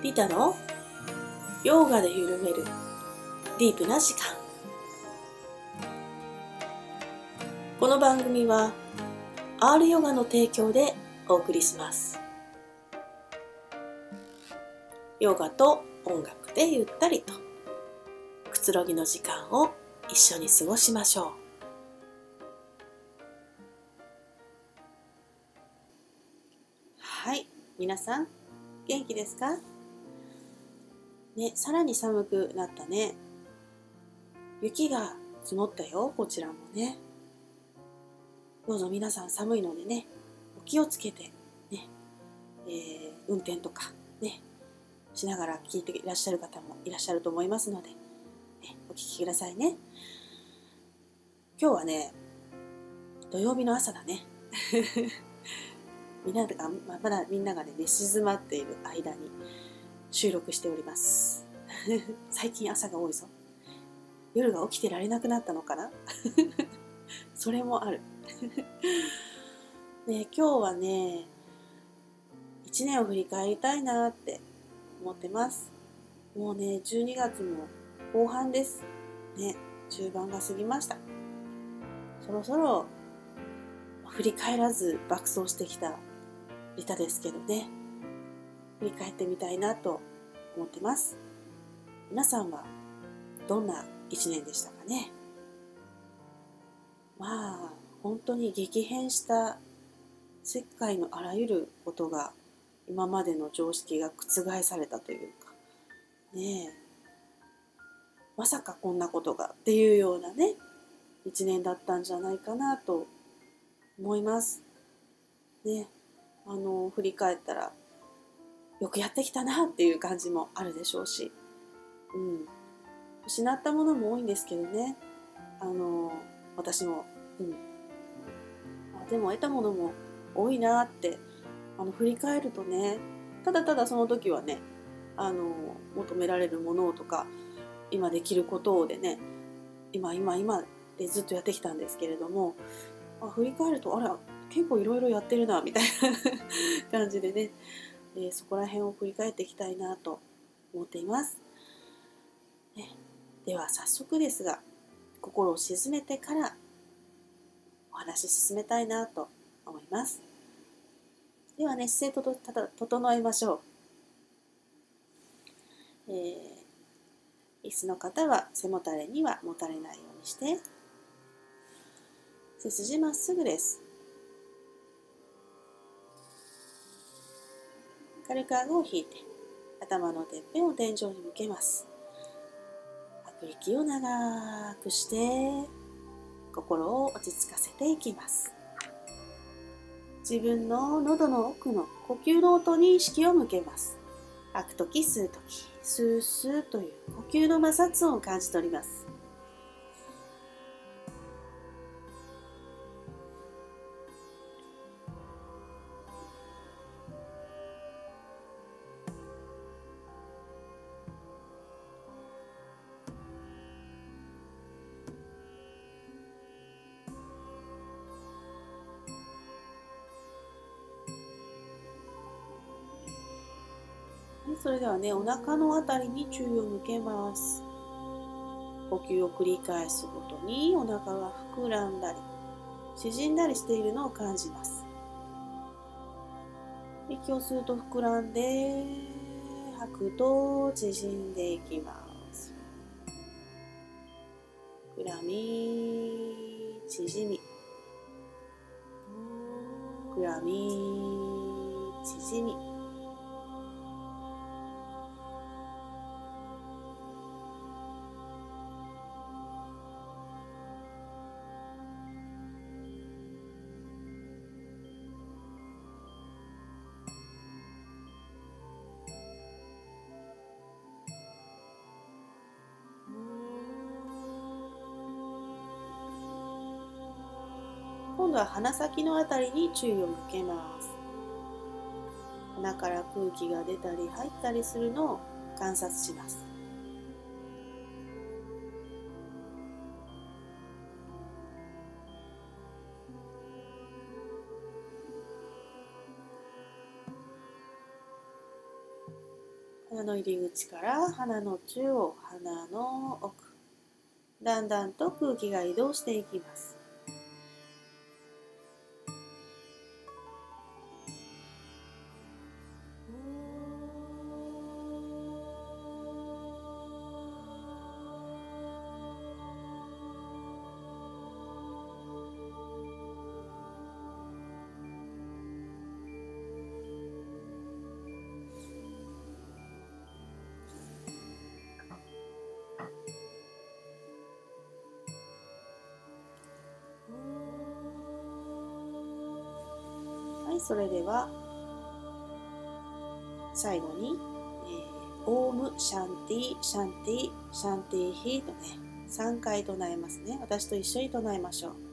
リタの？ヨガで緩める。ディープな時間。この番組は R ヨガの提供でお送りします。ヨガと音楽でゆったりとくつろぎの時間を一緒に過ごしましょう。はい。皆さん元気ですか？ね、さらに寒くなったね。雪が積もったよ、こちらもね。どうぞ皆さん寒いのでね、お気をつけて、ね、えー、運転とかね、しながら聞いていらっしゃる方もいらっしゃると思いますので、ね、お聞きくださいね。今日はね、土曜日の朝だね。みんながまだみんながね寝静まっている間に収録しております。最近朝が多いぞ。夜が起きてられなくなったのかな？それもある。ね今日はね1年を振り返りたいなって思ってます。もうね12月も後半です。ね中盤が過ぎました。そろそろ振り返らず爆走してきたリタですけどね。振り返ってみたいなと思ってます。皆さんはどんな一年でしたかね？まあ本当に激変した世界のあらゆることが今までの常識が覆されたというかねえまさかこんなことがっていうようなね一年だったんじゃないかなと思います。ねあの振り返ったらよくやってきたなっていう感じもあるでしょうし、うん、失ったものも多いんですけどね。あの私も、うん、あでも得たものも多いなってあの振り返るとねただただその時はねあの求められるものとか今できることをでね今今今でずっとやってきたんですけれどもあ振り返るとあら結構いろいろやってるなみたいな 感じでねえー、そこら辺を振り返っていきたいなと思っています。ね、では早速ですが心を静めてからお話し進めたいなと思います。ではね姿勢とただ整えましょう。えー、椅子の方は背もたれにはもたれないようにして背筋まっすぐです。軽く顎を引いて頭のてっぺんを天井に向けます。吐く息を長くして心を落ち着かせていきます。自分の喉の奥の呼吸の音に意識を向けます。吐く時吸う時スースーという呼吸の摩擦音を感じ取ります。それではねお腹のあたりに注意を向けます。呼吸を繰り返すごとにお腹が膨らんだり縮んだりしているのを感じます。息を吸うと膨らんで吐くと縮んでいきます。膨らみ縮み。膨らみ縮み。鼻先のあたりに注意を向けます。鼻から空気が出たり入ったりするのを観察します。鼻の入り口から鼻の中央鼻の奥。だんだんと空気が移動していきます。れでは最後に、えー、オームシャンティシャンティシャンティヒーとね3回唱えますね。私と一緒に唱えましょう。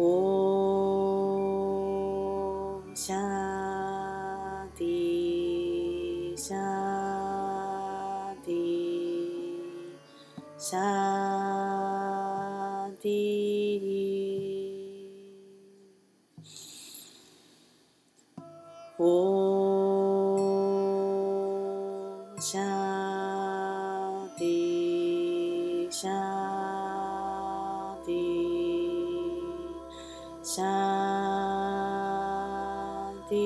オーシャンティシャンテシャンティ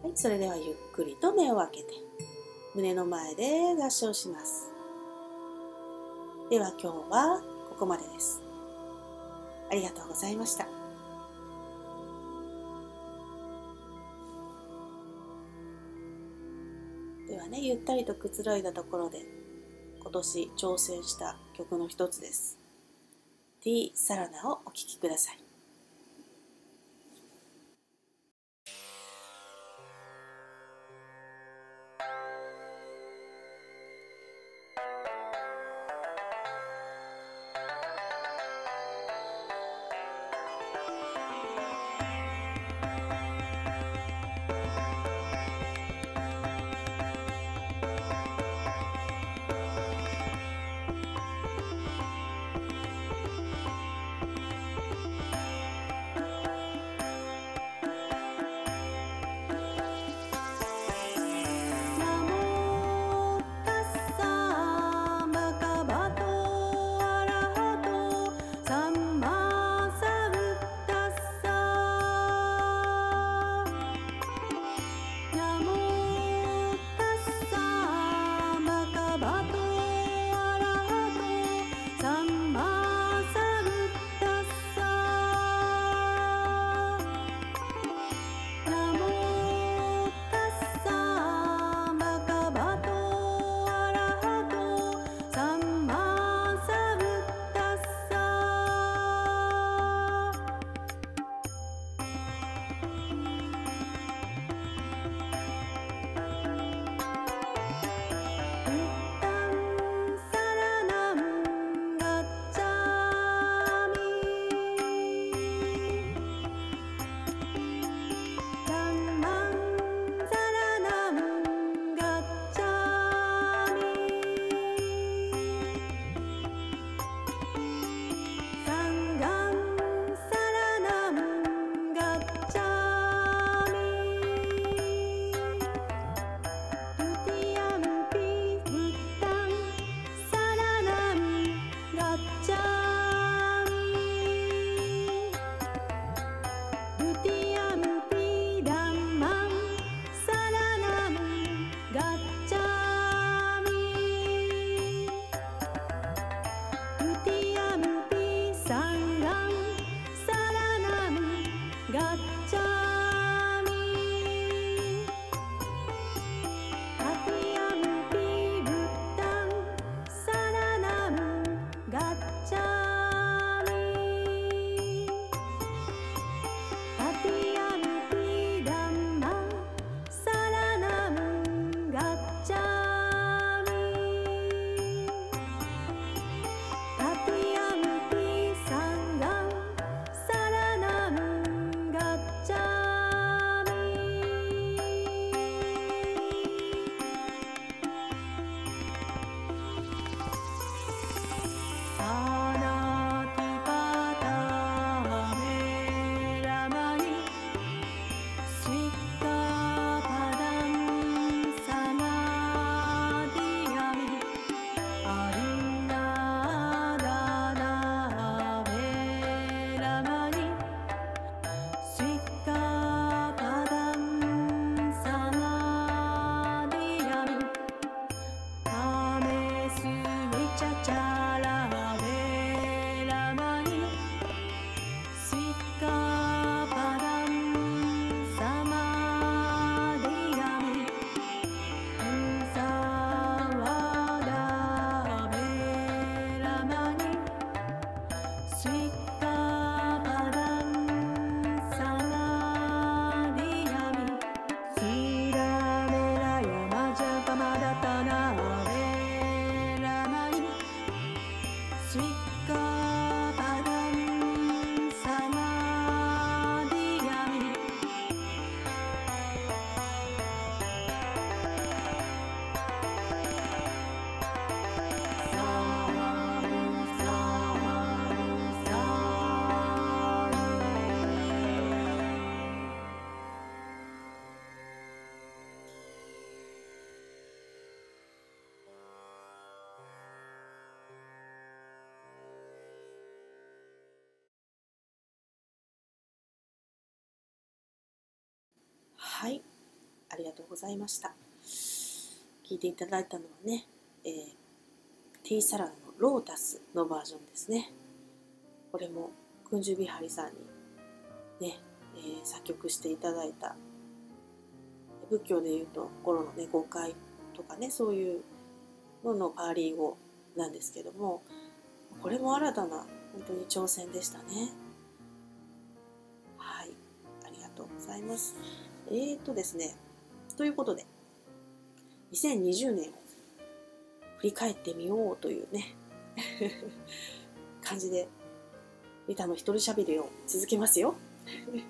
はい、それではゆっくりと目を開けて。胸の前で合唱します。では今日はここまでです。ありがとうございました。ったりとくつろいだところで今年挑戦した曲の一つです。T サラナをお聴きくださいはい。りがとうございました。聞いていただいたのはね、えー、ティーサラダのロータスのバージョンですね。これもクンジュビハリさんにね、えー、作曲していただいた。仏教でいうと心のね誤解とかねそういうののパーリー語なんですけどもこれも新たな本当に挑戦でしたね。はい。ありがとうございます。えーとですねということで2020年を振り返ってみようというね感じでリタの一人喋りを続けますよ。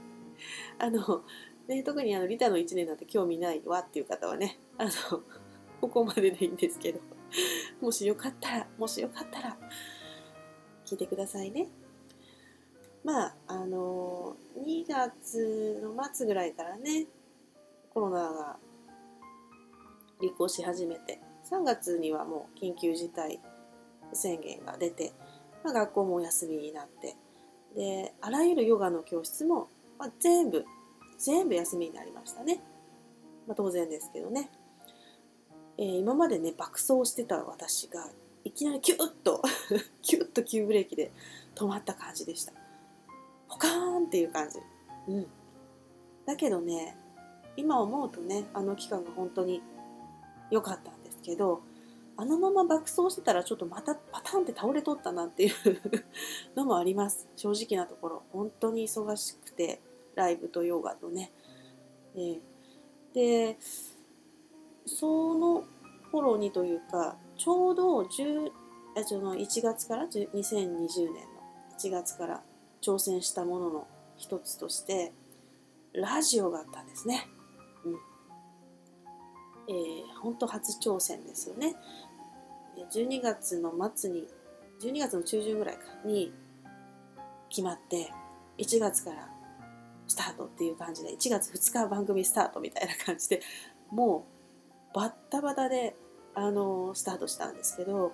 あのね、特にあのリタの1年なんて興味ないわっていう方はねあのここまででいいんですけどもしよかったらもしよかったら聞いてくださいね。まああの2月の末ぐらいからねコロナが流行し始めて3月にはもう緊急事態宣言が出て、まあ、学校もお休みになってであらゆるヨガの教室も、まあ、全部全部休みになりましたね。まあ、当然ですけどね。えー、今までね、爆走してた私が、いきなりキュッと キュッと急ブレーキで止まった感じでした。ポカーンっていう感じ。うん。だけどね、今思うとね、あの期間が本当に良かったんですけど、あのまま爆走してたらちょっとまたパタンって倒れとったなっていう のもあります。正直なところ。本当に忙しくて、ライブとヨガとね。えー、でその頃にというかちょうど10あその1月から2020年の1月から挑戦したものの一つとしてラジオがあったんですね。えー、本当初挑戦ですよね。12月の末に12月の中旬ぐらいかに決まって1月からスタートっていう感じで1月2日番組スタートみたいな感じでもうバッタバタであのスタートしたんですけど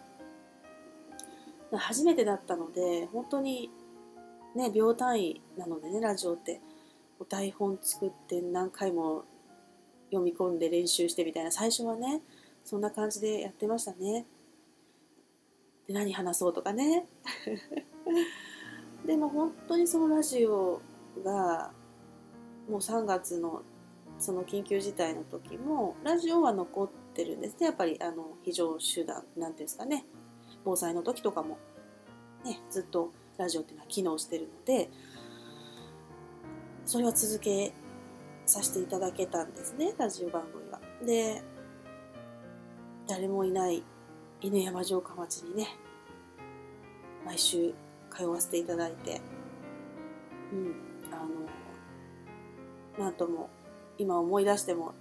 初めてだったので本当にね秒単位なのでねラジオってお台本作って何回も読み込んで練習してみたいな。最初はねそんな感じでやってましたね。で何話そうとかね。でも本当にそのラジオがもう3月のその緊急事態の時もラジオは残ってるんですね。やっぱりあの非常手段なんていうんですかね。防災の時とかも、ね、ずっとラジオっていうのは機能してるのでそれは続けさせていただけたんですねラジオ番組は。で誰もいない犬山城下町にね毎週通わせていただいて、うん、あのなんとも今思い出しても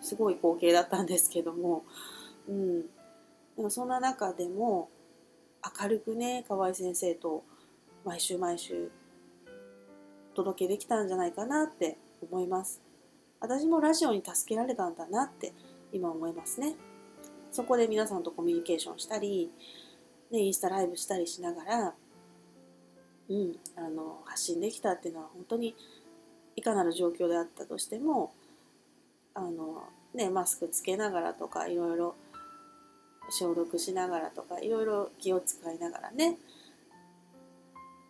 すごい光景だったんですけども、うん、でもそんな中でも明るくね河合先生と毎週毎週届けできたんじゃないかなって思います。私もラジオに助けられたんだなって今思いますね。そこで皆さんとコミュニケーションしたり、ね、インスタライブしたりしながら、うん、あの発信できたっていうのは本当にいかなる状況であったとしてもあの、ね、マスクつけながらとかいろいろ消毒しながらとかいろいろ気を使いながらね。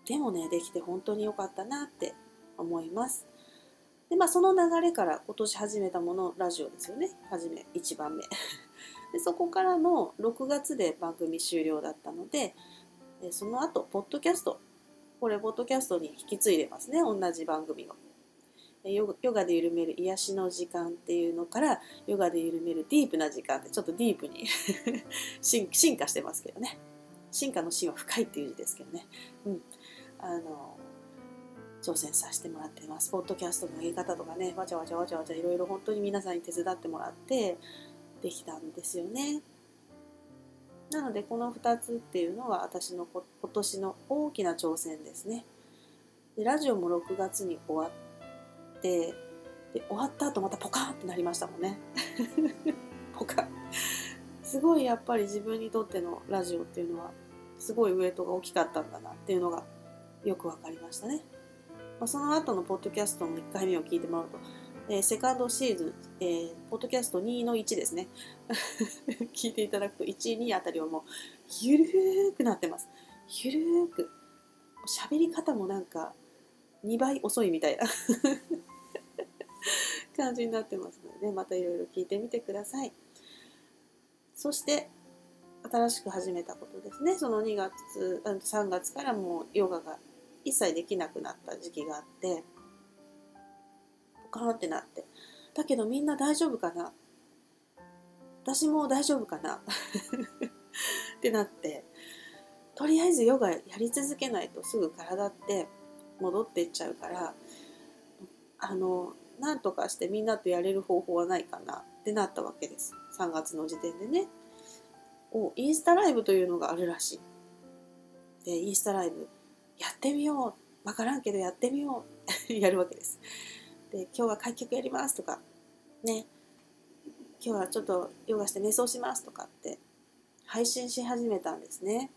でもねできて本当に良かったなって思います。でまあその流れから今年始めたものラジオですよね。初め1番目。でそこからの6月で番組終了だったのででその後ポッドキャスト。これポッドキャストに引き継いでますね。同じ番組を。ヨガで緩める癒しの時間っていうのからヨガで緩めるディープな時間ってちょっとディープに 進化してますけどね。進化の芯は深いっていう字ですけどね、うん、あの挑戦させてもらってます。ポッドキャストの上げ方とかねわちゃわちゃわちゃわちゃいろいろ本当に皆さんに手伝ってもらってできたんですよね。なのでこの2つっていうのは私の今年の大きな挑戦ですね。でラジオも6月に終わってで終わった後またポカーンってなりましたもんね。ポカ。ンすごいやっぱり自分にとってのラジオっていうのはすごいウエイトが大きかったんだなっていうのがよく分かりましたね、まあ、その後のポッドキャストの1回目を聞いてもらうとえー、セカンドシーズン、えー、ポッドキャスト2の1ですね。聞いていただくと1、2あたりはもう、ゆるーくなってます。ゆるーく。喋り方もなんか、2倍遅いみたいな 感じになってますので、ね、またいろいろ聞いてみてください。そして、新しく始めたことですね。その2月、3月からもうヨガが一切できなくなった時期があって、ポカーンってなって。だけどみんな大丈夫かな？私も大丈夫かな？ってなって、とりあえずヨガやり続けないとすぐ体って戻っていっちゃうからあのなんとかしてみんなとやれる方法はないかな？ってなったわけです。3月の時点でね。おインスタライブというのがあるらしい。でインスタライブやってみよう。わからんけどやってみよう。やるわけです。で今日は開脚やりますとか。ね。今日はちょっとヨガして瞑想しますとかって。配信し始めたんですね。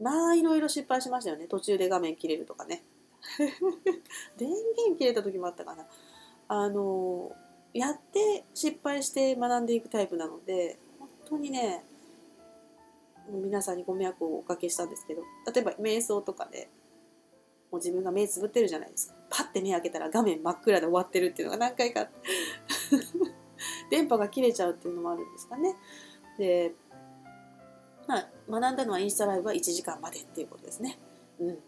まあいろいろ失敗しましたよね。途中で画面切れるとかね。電源切れた時もあったかな。あのやって失敗して学んでいくタイプなので本当にね皆さんにご迷惑をおかけしたんですけど例えば瞑想とかでもう自分が目つぶってるじゃないですか。パッて目開けたら画面真っ暗で終わってるっていうのが何回か 電波が切れちゃうっていうのもあるんですかね。でまあ学んだのはインスタライブは1時間までっていうことですね。うん。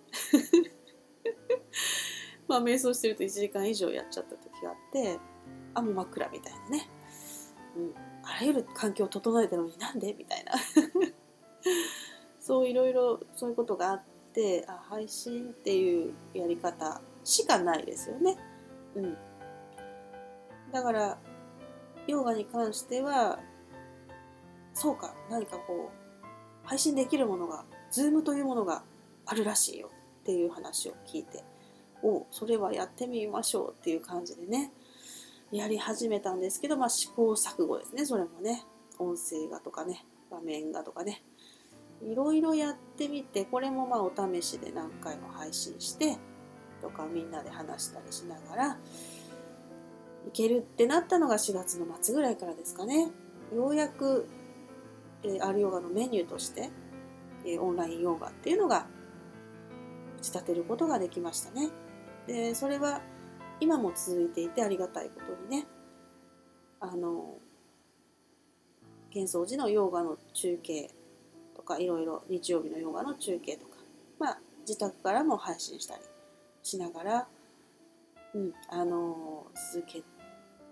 まあ瞑想してると1時間以上やっちゃった時があってあもう真っ暗みたいなね、うん、あらゆる環境を整えたのになんで？みたいな。そういろいろそういうことがあってあ配信っていうやり方しかないですよね。うん、だからヨガに関してはそうか何かこう配信できるものが Zoom というものがあるらしいよ。っていう話を聞いて。おそれはやってみましょうっていう感じでね。やり始めたんですけど、まあ、試行錯誤ですね。それもね。音声がとかね。画面がとかね。いろいろやってみてこれもまあお試しで何回も配信してとかみんなで話したりしながらいけるってなったのが4月の末ぐらいからですかねようやく、えー、アルヨガのメニューとして、えー、オンラインヨガっていうのが打ち立てることができましたね。でそれは今も続いていてありがたいことにねあの幻想寺のヨガの中継とかいろいろ日曜日のヨガの中継とかまあ自宅からも配信したりしながら、うん、あの続け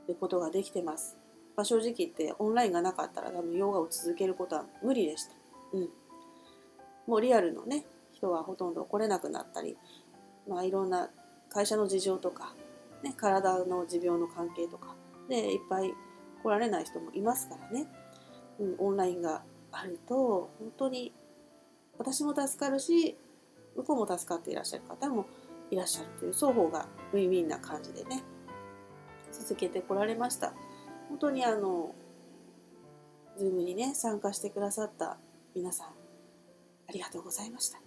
ることができてます。まあ、正直言ってオンラインがなかったら多分ヨガを続けることは無理でした。うん、もうリアルのね人はほとんど来れなくなったり、まあ、いろんな会社の事情とか、ね、体の持病の関係とかでいっぱい来られない人もいますからね、うん、オンラインがあると本当に私も助かるし向こうも助かっていらっしゃる方もいらっしゃるという双方がウィンウィンな感じでね続けてこられました本当にあの Zoom にね参加してくださった皆さんありがとうございました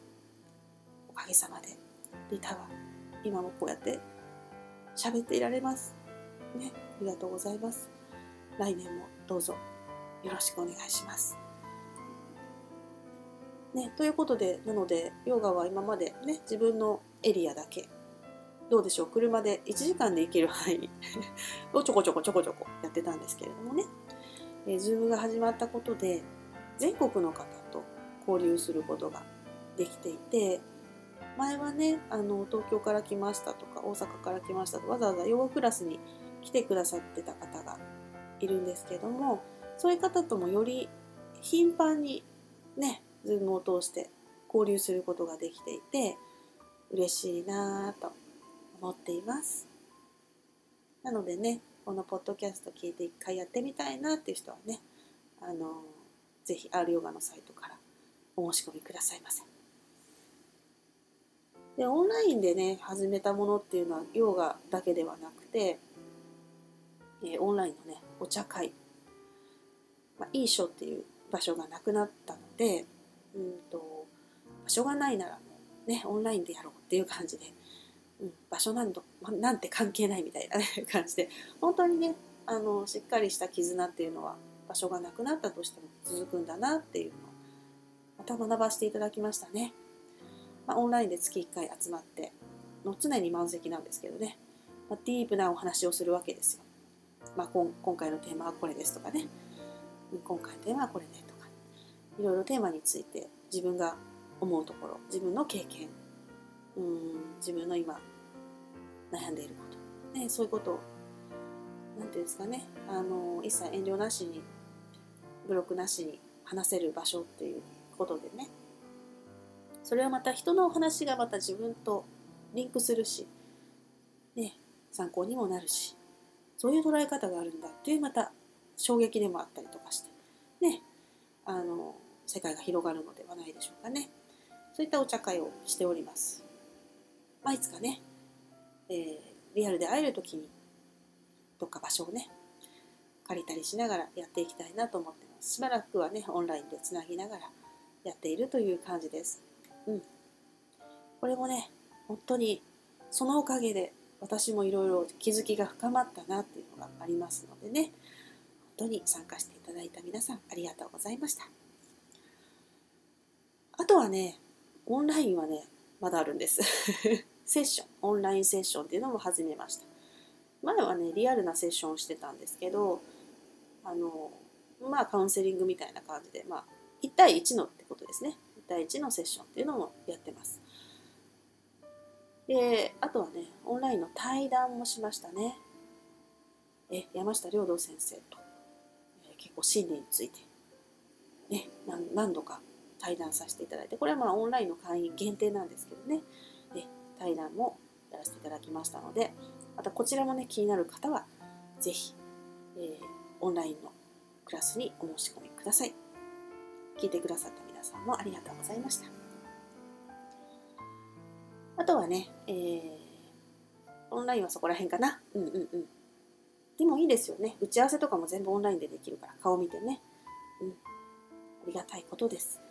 おかげさまでリタは今もこうやって喋っていられます。ね、ありがとうございます。来年もどうぞよろしくお願いします。ね、ということで、なので、ヨガは今までね、自分のエリアだけ、どうでしょう、車で1時間で行ける範囲をちょこちょこちょこちょこやってたんですけれどもね、えー、ズームが始まったことで、全国の方と交流することができていて、前はねあの東京から来ましたとか大阪から来ましたとわざわざヨガクラスに来てくださってた方がいるんですけどもそういう方ともより頻繁にね Zoom を通して交流することができていて嬉しいなぁと思っていますなのでねこのポッドキャスト聞いて一回やってみたいなっていう人はねあのぜひ R ヨガのサイトからお申し込みくださいませ。でオンラインでね始めたものっていうのはヨガだけではなくて、えー、オンラインのねお茶会、まあ、いい書っていう場所がなくなったのでうんと場所がないならねオンラインでやろうっていう感じで、うん、場所なんなんて関係ないみたいな、ね、感じで。本当にねあのしっかりした絆っていうのは場所がなくなったとしても続くんだなっていうのをまた学ばせていただきましたね。まあ、オンラインで月1回集まっての常に満席なんですけどね、まあ、ディープなお話をするわけですよ。まあ、今回のテーマはこれですとかね。今回のテーマはこれねと。いろいろテーマについて自分が思うところ自分の経験うん自分の今悩んでいること、ね、そういうことを何て言うんですかねあの一切遠慮なしにブロックなしに話せる場所っていうことでね。それはまた人の話がまた自分とリンクするし、ね、参考にもなるしそういう捉え方があるんだっていうまた衝撃でもあったりとかして。ねあの世界が広がるのではないでしょうかね。そういったお茶会をしております、まあ、いつかね、えー、リアルで会える時にどっか場所をね借りたりしながらやっていきたいなと思ってます。しばらくはねオンラインでつなぎながらやっているという感じです。うん。これもね本当にそのおかげで私もいろいろ気づきが深まったなっていうのがありますのでね。本当に参加していただいた皆さんありがとうございました。あとはねオンラインはねまだあるんです。セッションオンラインセッションっていうのも始めました。前はねリアルなセッションをしてたんですけどあのまあカウンセリングみたいな感じでまあ1対1のってことですね。1対1のセッションっていうのもやってます。であとはねオンラインの対談もしましたね。え山下良道先生と、え結構心理について、ね、何度か対談させていただいてこれはまあオンラインの会員限定なんですけどねね対談もやらせていただきましたのでまたこちらもね気になる方は是非、えー、オンラインのクラスにお申し込みください聞いてくださった皆さんもありがとうございましたあとはね、えー、オンラインはそこら辺かな。うんうんうん。でもいいですよね。打ち合わせとかも全部オンラインでできるから、顔見てね。うん。ありがたいことです。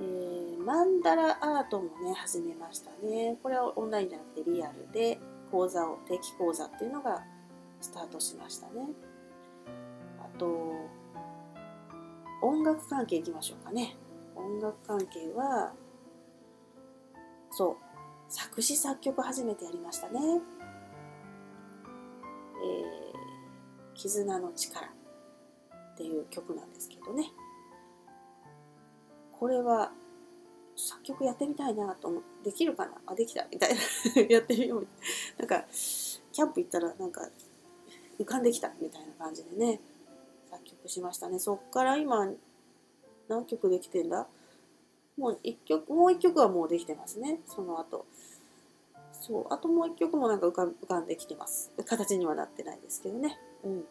えー、マンダラアートもね、始めましたね。これはオンラインじゃなくてリアルで講座を、定期講座っていうのがスタートしましたね。あと、音楽関係いきましょうかね。音楽関係は、そう作詞作曲初めてやりましたね。えー、絆の力っていう曲なんですけどね。これは作曲やってみたいなと思ってできるかな？あできた。みたいな。やってみよう。なんかキャンプ行ったらなんか浮かんできたみたいな感じでね。作曲しましたね。そっから今何曲できてんだ？もう一曲、もう一曲はもうできてますね、その後。そう、あともう一曲もなんか浮か浮かんできてます。形にはなってないですけどね。うん。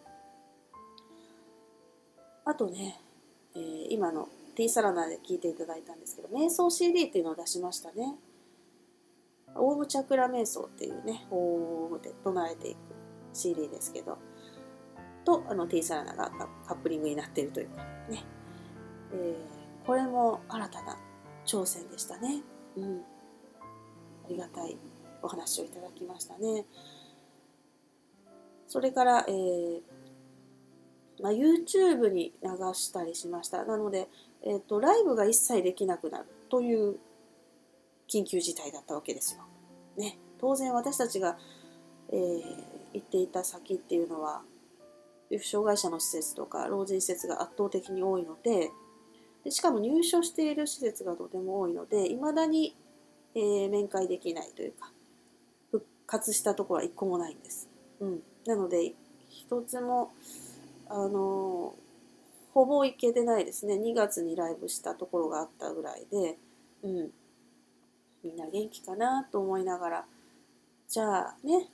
あとね、えー、今の T サラナで聴いていただいたんですけど、瞑想 CD っていうのを出しましたね。オームチャクラ瞑想っていうね、オームで唱えていく CD ですけど、と、あの T サラナがカップリングになっているというかね。えー、これも新たな挑戦でしたね。うん。ありがたいお話をいただきましたね。それから、えーまあ、YouTube に流したりしました。なので、えーと、ライブが一切できなくなるという緊急事態だったわけですよ。ね、当然私たちが、えー、行っていた先っていうのは、障害者の施設とか老人施設が圧倒的に多いので、でしかも入所している施設がとても多いのでいまだに、えー、面会できないというか復活したところは一個もないんです。うん、なので一つもあのほぼ行けてないですね。2月にライブしたところがあったぐらいで、うん、みんな元気かなと思いながら。じゃあね、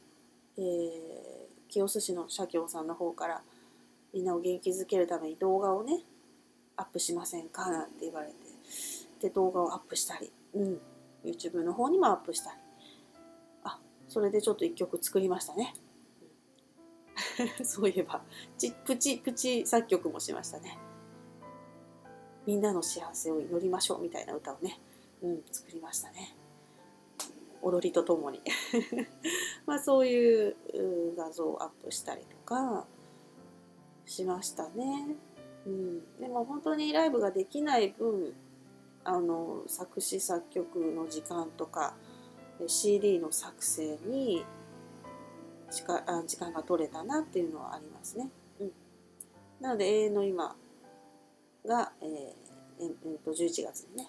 えー、清須市の社協さんの方からみんなを元気づけるために動画をねアップしませんかなんて言われて。で動画をアップしたり、うん、YouTube の方にもアップしたり。あそれでちょっと一曲作りましたね。そういえばプチプチ作曲もしましたね。みんなの幸せを祈りましょうみたいな歌をね、うん、作りましたね。踊りとともに。まあそういう画像をアップしたりとかしましたね。うん、でも本当にライブができない分あの作詞作曲の時間とか CD の作成に時間が取れたなっていうのはありますね。うん、なので永遠の今が、えーえー、と11月にね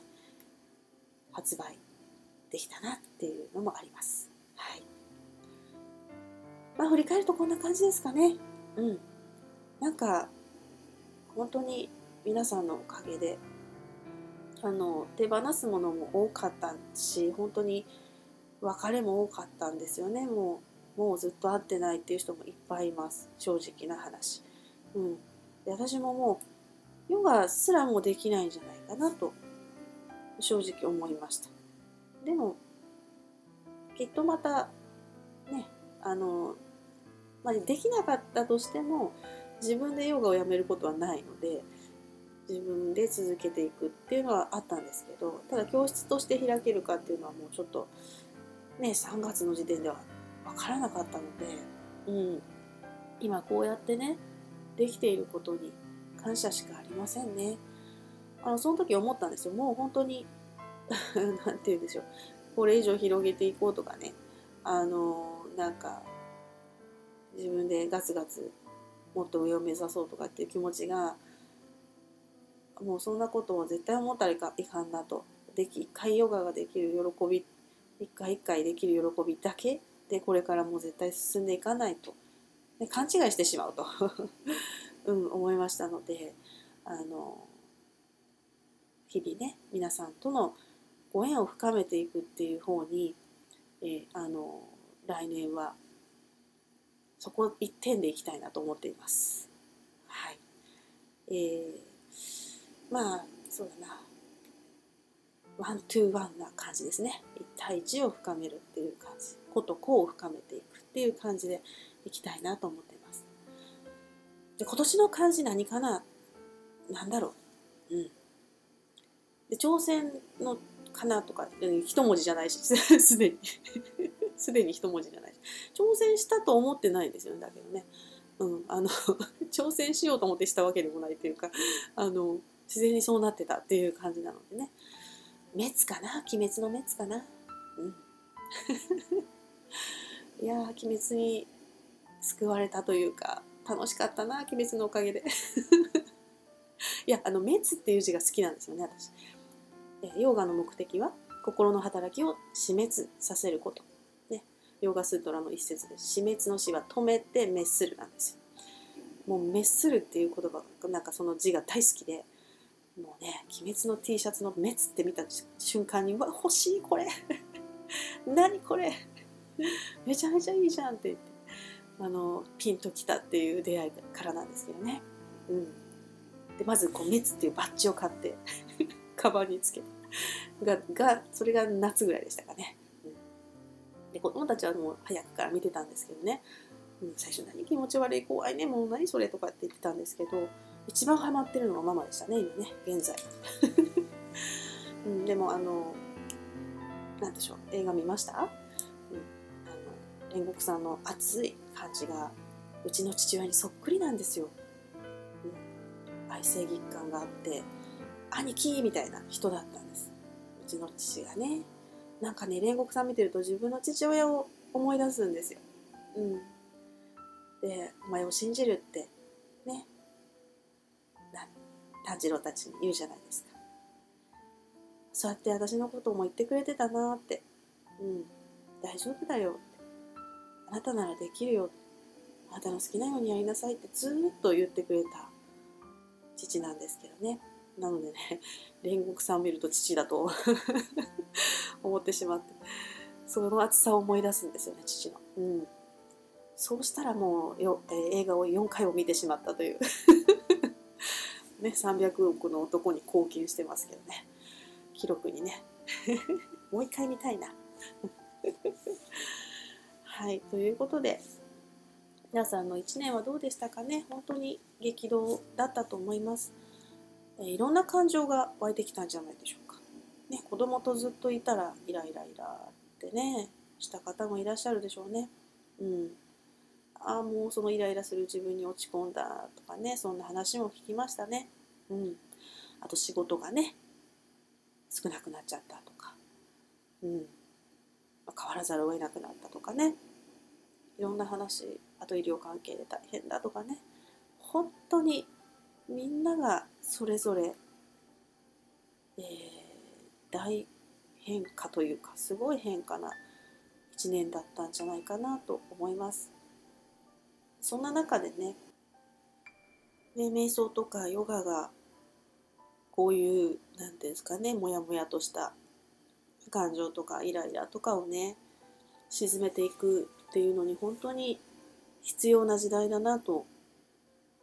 発売できたなっていうのもあります。はい。まあ振り返るとこんな感じですかね。うん。なんか本当に皆さんのおかげであの手放すものも多かったし本当に別れも多かったんですよねもうもうずっと会ってないっていう人もいっぱいいます正直な話。うん、で私ももうヨガすらもできないんじゃないかなと正直思いました。でもきっとまたねあの、まあ、できなかったとしても自分でヨガをやめることはないので自分で続けていくっていうのはあったんですけどただ教室として開けるかっていうのはもうちょっとね3月の時点では分からなかったので、うん、今こうやってねできていることに感謝しかありませんね。あのその時思ったんですよ。もう本当に 何て言うんでしょう。これ以上広げていこうとかね。あのなんか自分でガツガツもっと上を目指そうとかっていう気持ちがもうそんなことを絶対思ったらいかんなと。でき一回ヨガができる喜び一回一回できる喜びだけでこれからもう絶対進んでいかないと、で勘違いしてしまうと うん、思いましたのであの日々ね皆さんとのご縁を深めていくっていう方に、え、あの来年はそこ一点でいきたいなと思っています。はい。えー、まあそうだな。ワントゥーワンな感じですね。一対一を深めるっていう感じ。ことこを深めていくっていう感じでいきたいなと思ってます。で今年の漢字何かな？なんだろう？うん。で挑戦のかなとか一文字じゃないし すでに すでに一文字じゃないし挑戦したと思ってないんですよねだけどね、うん、あの 挑戦しようと思ってしたわけでもないというかあの自然にそうなってたっていう感じなのでね滅かな？鬼滅の滅かな？うん。いや鬼滅に救われたというか楽しかったな鬼滅のおかげで。いやあの滅っていう字が好きなんですよね私。ヨガの目的は心の働きを死滅させること。ね、ヨガスートラの一節で死滅の死は止めて滅するなんですよ。もう滅するっていう言葉がなんかその字が大好きでもうね鬼滅の T シャツの滅って見た瞬間に「うわ欲しいこれ。何これ。めちゃめちゃいいじゃん」って。言ってあのピンときたっていう出会いからなんですけどね。うん、でまずこう滅っていうバッジを買って カバンにつけたががそれが夏ぐらいでしたかね、うん、で子供たちはもう早くから見てたんですけどね、うん、最初何気持ち悪い怖いねもう何それとかって言ってたんですけど一番ハマってるのがママでしたね今ね現在、うん、でもあの何でしょう映画見ました、うん、あの煉獄さんの熱い感じがうちの父親にそっくりなんですよ、うん、愛妻義感があって兄貴みたいな人だったんです。うちの父がね。なんかね煉獄さん見てると自分の父親を思い出すんですよ。うん。でお前を信じるってね。炭治郎たちに言うじゃないですか。そうやって私のことも言ってくれてたなって。うん。大丈夫だよ。あなたならできるよ。あなたの好きなようにやりなさいって。ずっと言ってくれた父なんですけどね。なのでね 煉獄さんを見ると父だと 思ってしまって。その熱さを思い出すんですよね父の。うん、そうしたらもうよ、えー、映画を4回を見てしまったという。ね、300億の男に貢献してますけどね。記録にね もう一回見たいな はいということで皆さんの1年はどうでしたかね？本当に激動だったと思いますえいろんな感情が湧いてきたんじゃないでしょうか。ね、子供とずっといたらイライライラっってねした方もいらっしゃるでしょうね。うん、ああもうそのイライラする自分に落ち込んだとかねそんな話も聞きましたね。うん、あと仕事がね少なくなっちゃったとか、うん、変わらざるを得なくなったとかね。いろんな話あと医療関係で大変だとかね。本当にみんながそれぞれ、えー、大変化というかすごい変化な1年だったんじゃないかなと思います。そんな中でね瞑想とかヨガがこういう何て言うんですかねモヤモヤとした感情とかイライラとかをね沈めていくっていうのに本当に必要な時代だなと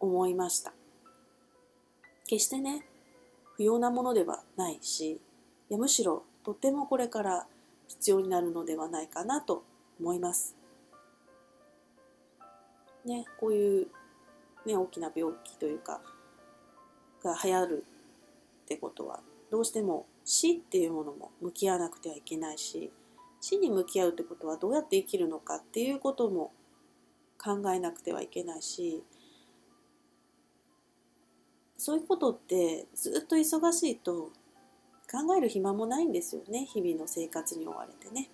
思いました。決してね不要なものではないしいやむしろとてもこれから必要になるのではないかなと思います。ねこういうね大きな病気というかが流行るってことはどうしても死っていうものも向き合わなくてはいけないし死に向き合うってことはどうやって生きるのかっていうことも考えなくてはいけないしそういうことってずっと忙しいと考える暇もないんですよね日々の生活に追われてね。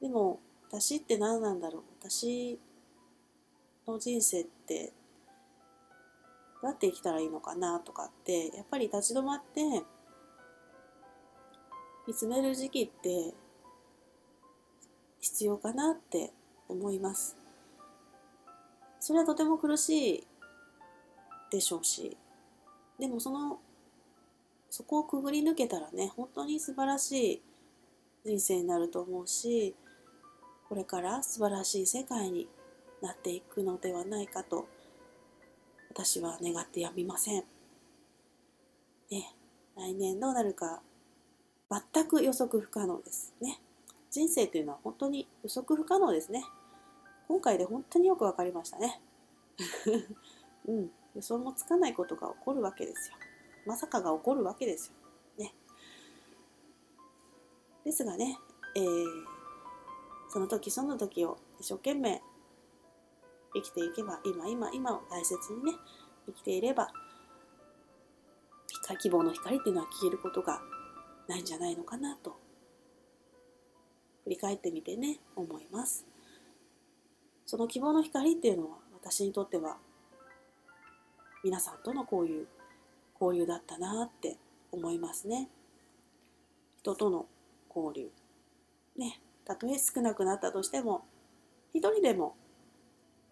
でも私って何なんだろう私の人生ってどうやって生きたらいいのかなとかってやっぱり立ち止まって見つめる時期って必要かなって思います。それはとても苦しいでしょうしでもそのそこをくぐり抜けたらね本当に素晴らしい人生になると思うしこれから素晴らしい世界になっていくのではないかと私は願ってやみません。ね、来年どうなるか全く予測不可能ですね。人生というのは本当に予測不可能ですね。今回で本当によく分かりましたね。うん、予想もつかないことが起こるわけですよ。まさかが起こるわけですよ。ね。ですがね、えー、その時その時を一生懸命生きていけば今今今を大切にね生きていれば希望の光っていうのは消えることがないんじゃないのかなと振り返ってみてね思います。その希望の光っていうのは私にとっては皆さんとのこういう交流だったなって思いますね。人との交流。ねたとえ少なくなったとしても一人でも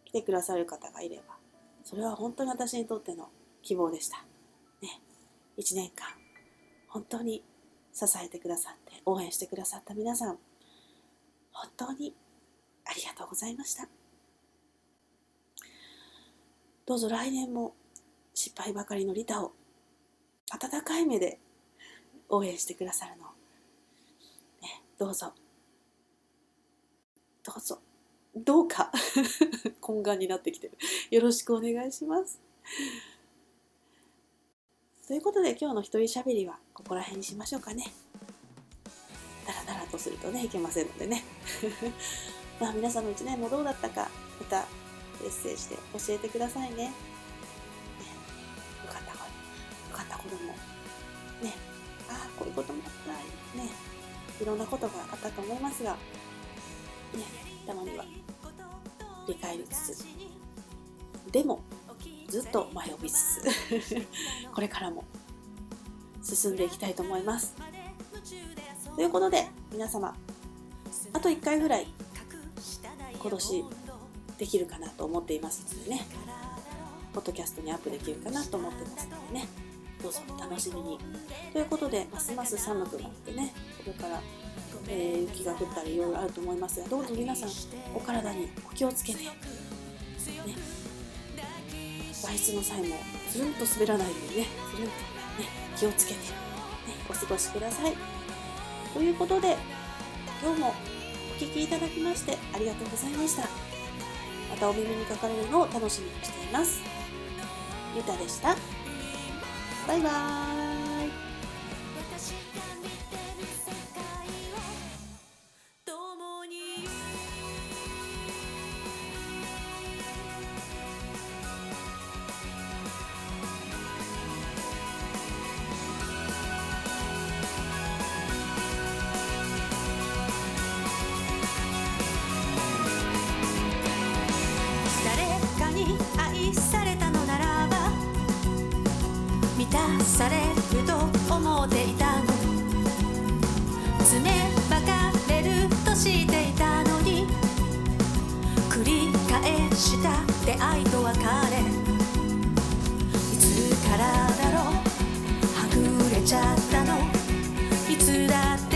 来てくださる方がいればそれは本当に私にとっての希望でした。ね、1年間本当に支えてくださって応援してくださった皆さん本当にありがとうございました。どうぞ来年も失敗ばかりのリタを温かい目で応援してくださるの、ね、どうぞどうぞどうか 懇願になってきてる。よろしくお願いします。ということで今日の一人喋りはここら辺にしましょうかね。ダラダラとするとね、いけませんのでね。まあ皆さんの一年もどうだったか、またメッセージで教えてくださいね。ねよかったこと、よかったことも、ね、ああ、こういうこともあったね、いろんなことがあったと思いますが、ね、たまには振り返りつつ。でもずっと前を見つつ。これからも進んでいきたいと思います。ということで皆様あと1回ぐらい今年できるかなと思っていますのでね。ポッドキャストにアップできるかなと思ってますのでね。どうぞお楽しみに。ということでますます寒くなってねこれからえー、雪が降ったりいろいろあると思いますがどうぞ皆さんお体にお気をつけて、ね、外出の際もつるんと滑らないようにねつるんと、ね、気をつけて、ね、お過ごしください。ということで今日もお聴きいただきましてありがとうございました。またお耳にかかれるのを楽しみにしています。ゆたでした。バイバーイ。満たされると思っていたの。爪ばかれるとしていたのに。繰り返した出会いと別れ。いつからだろう。はぐれちゃったの。いつだって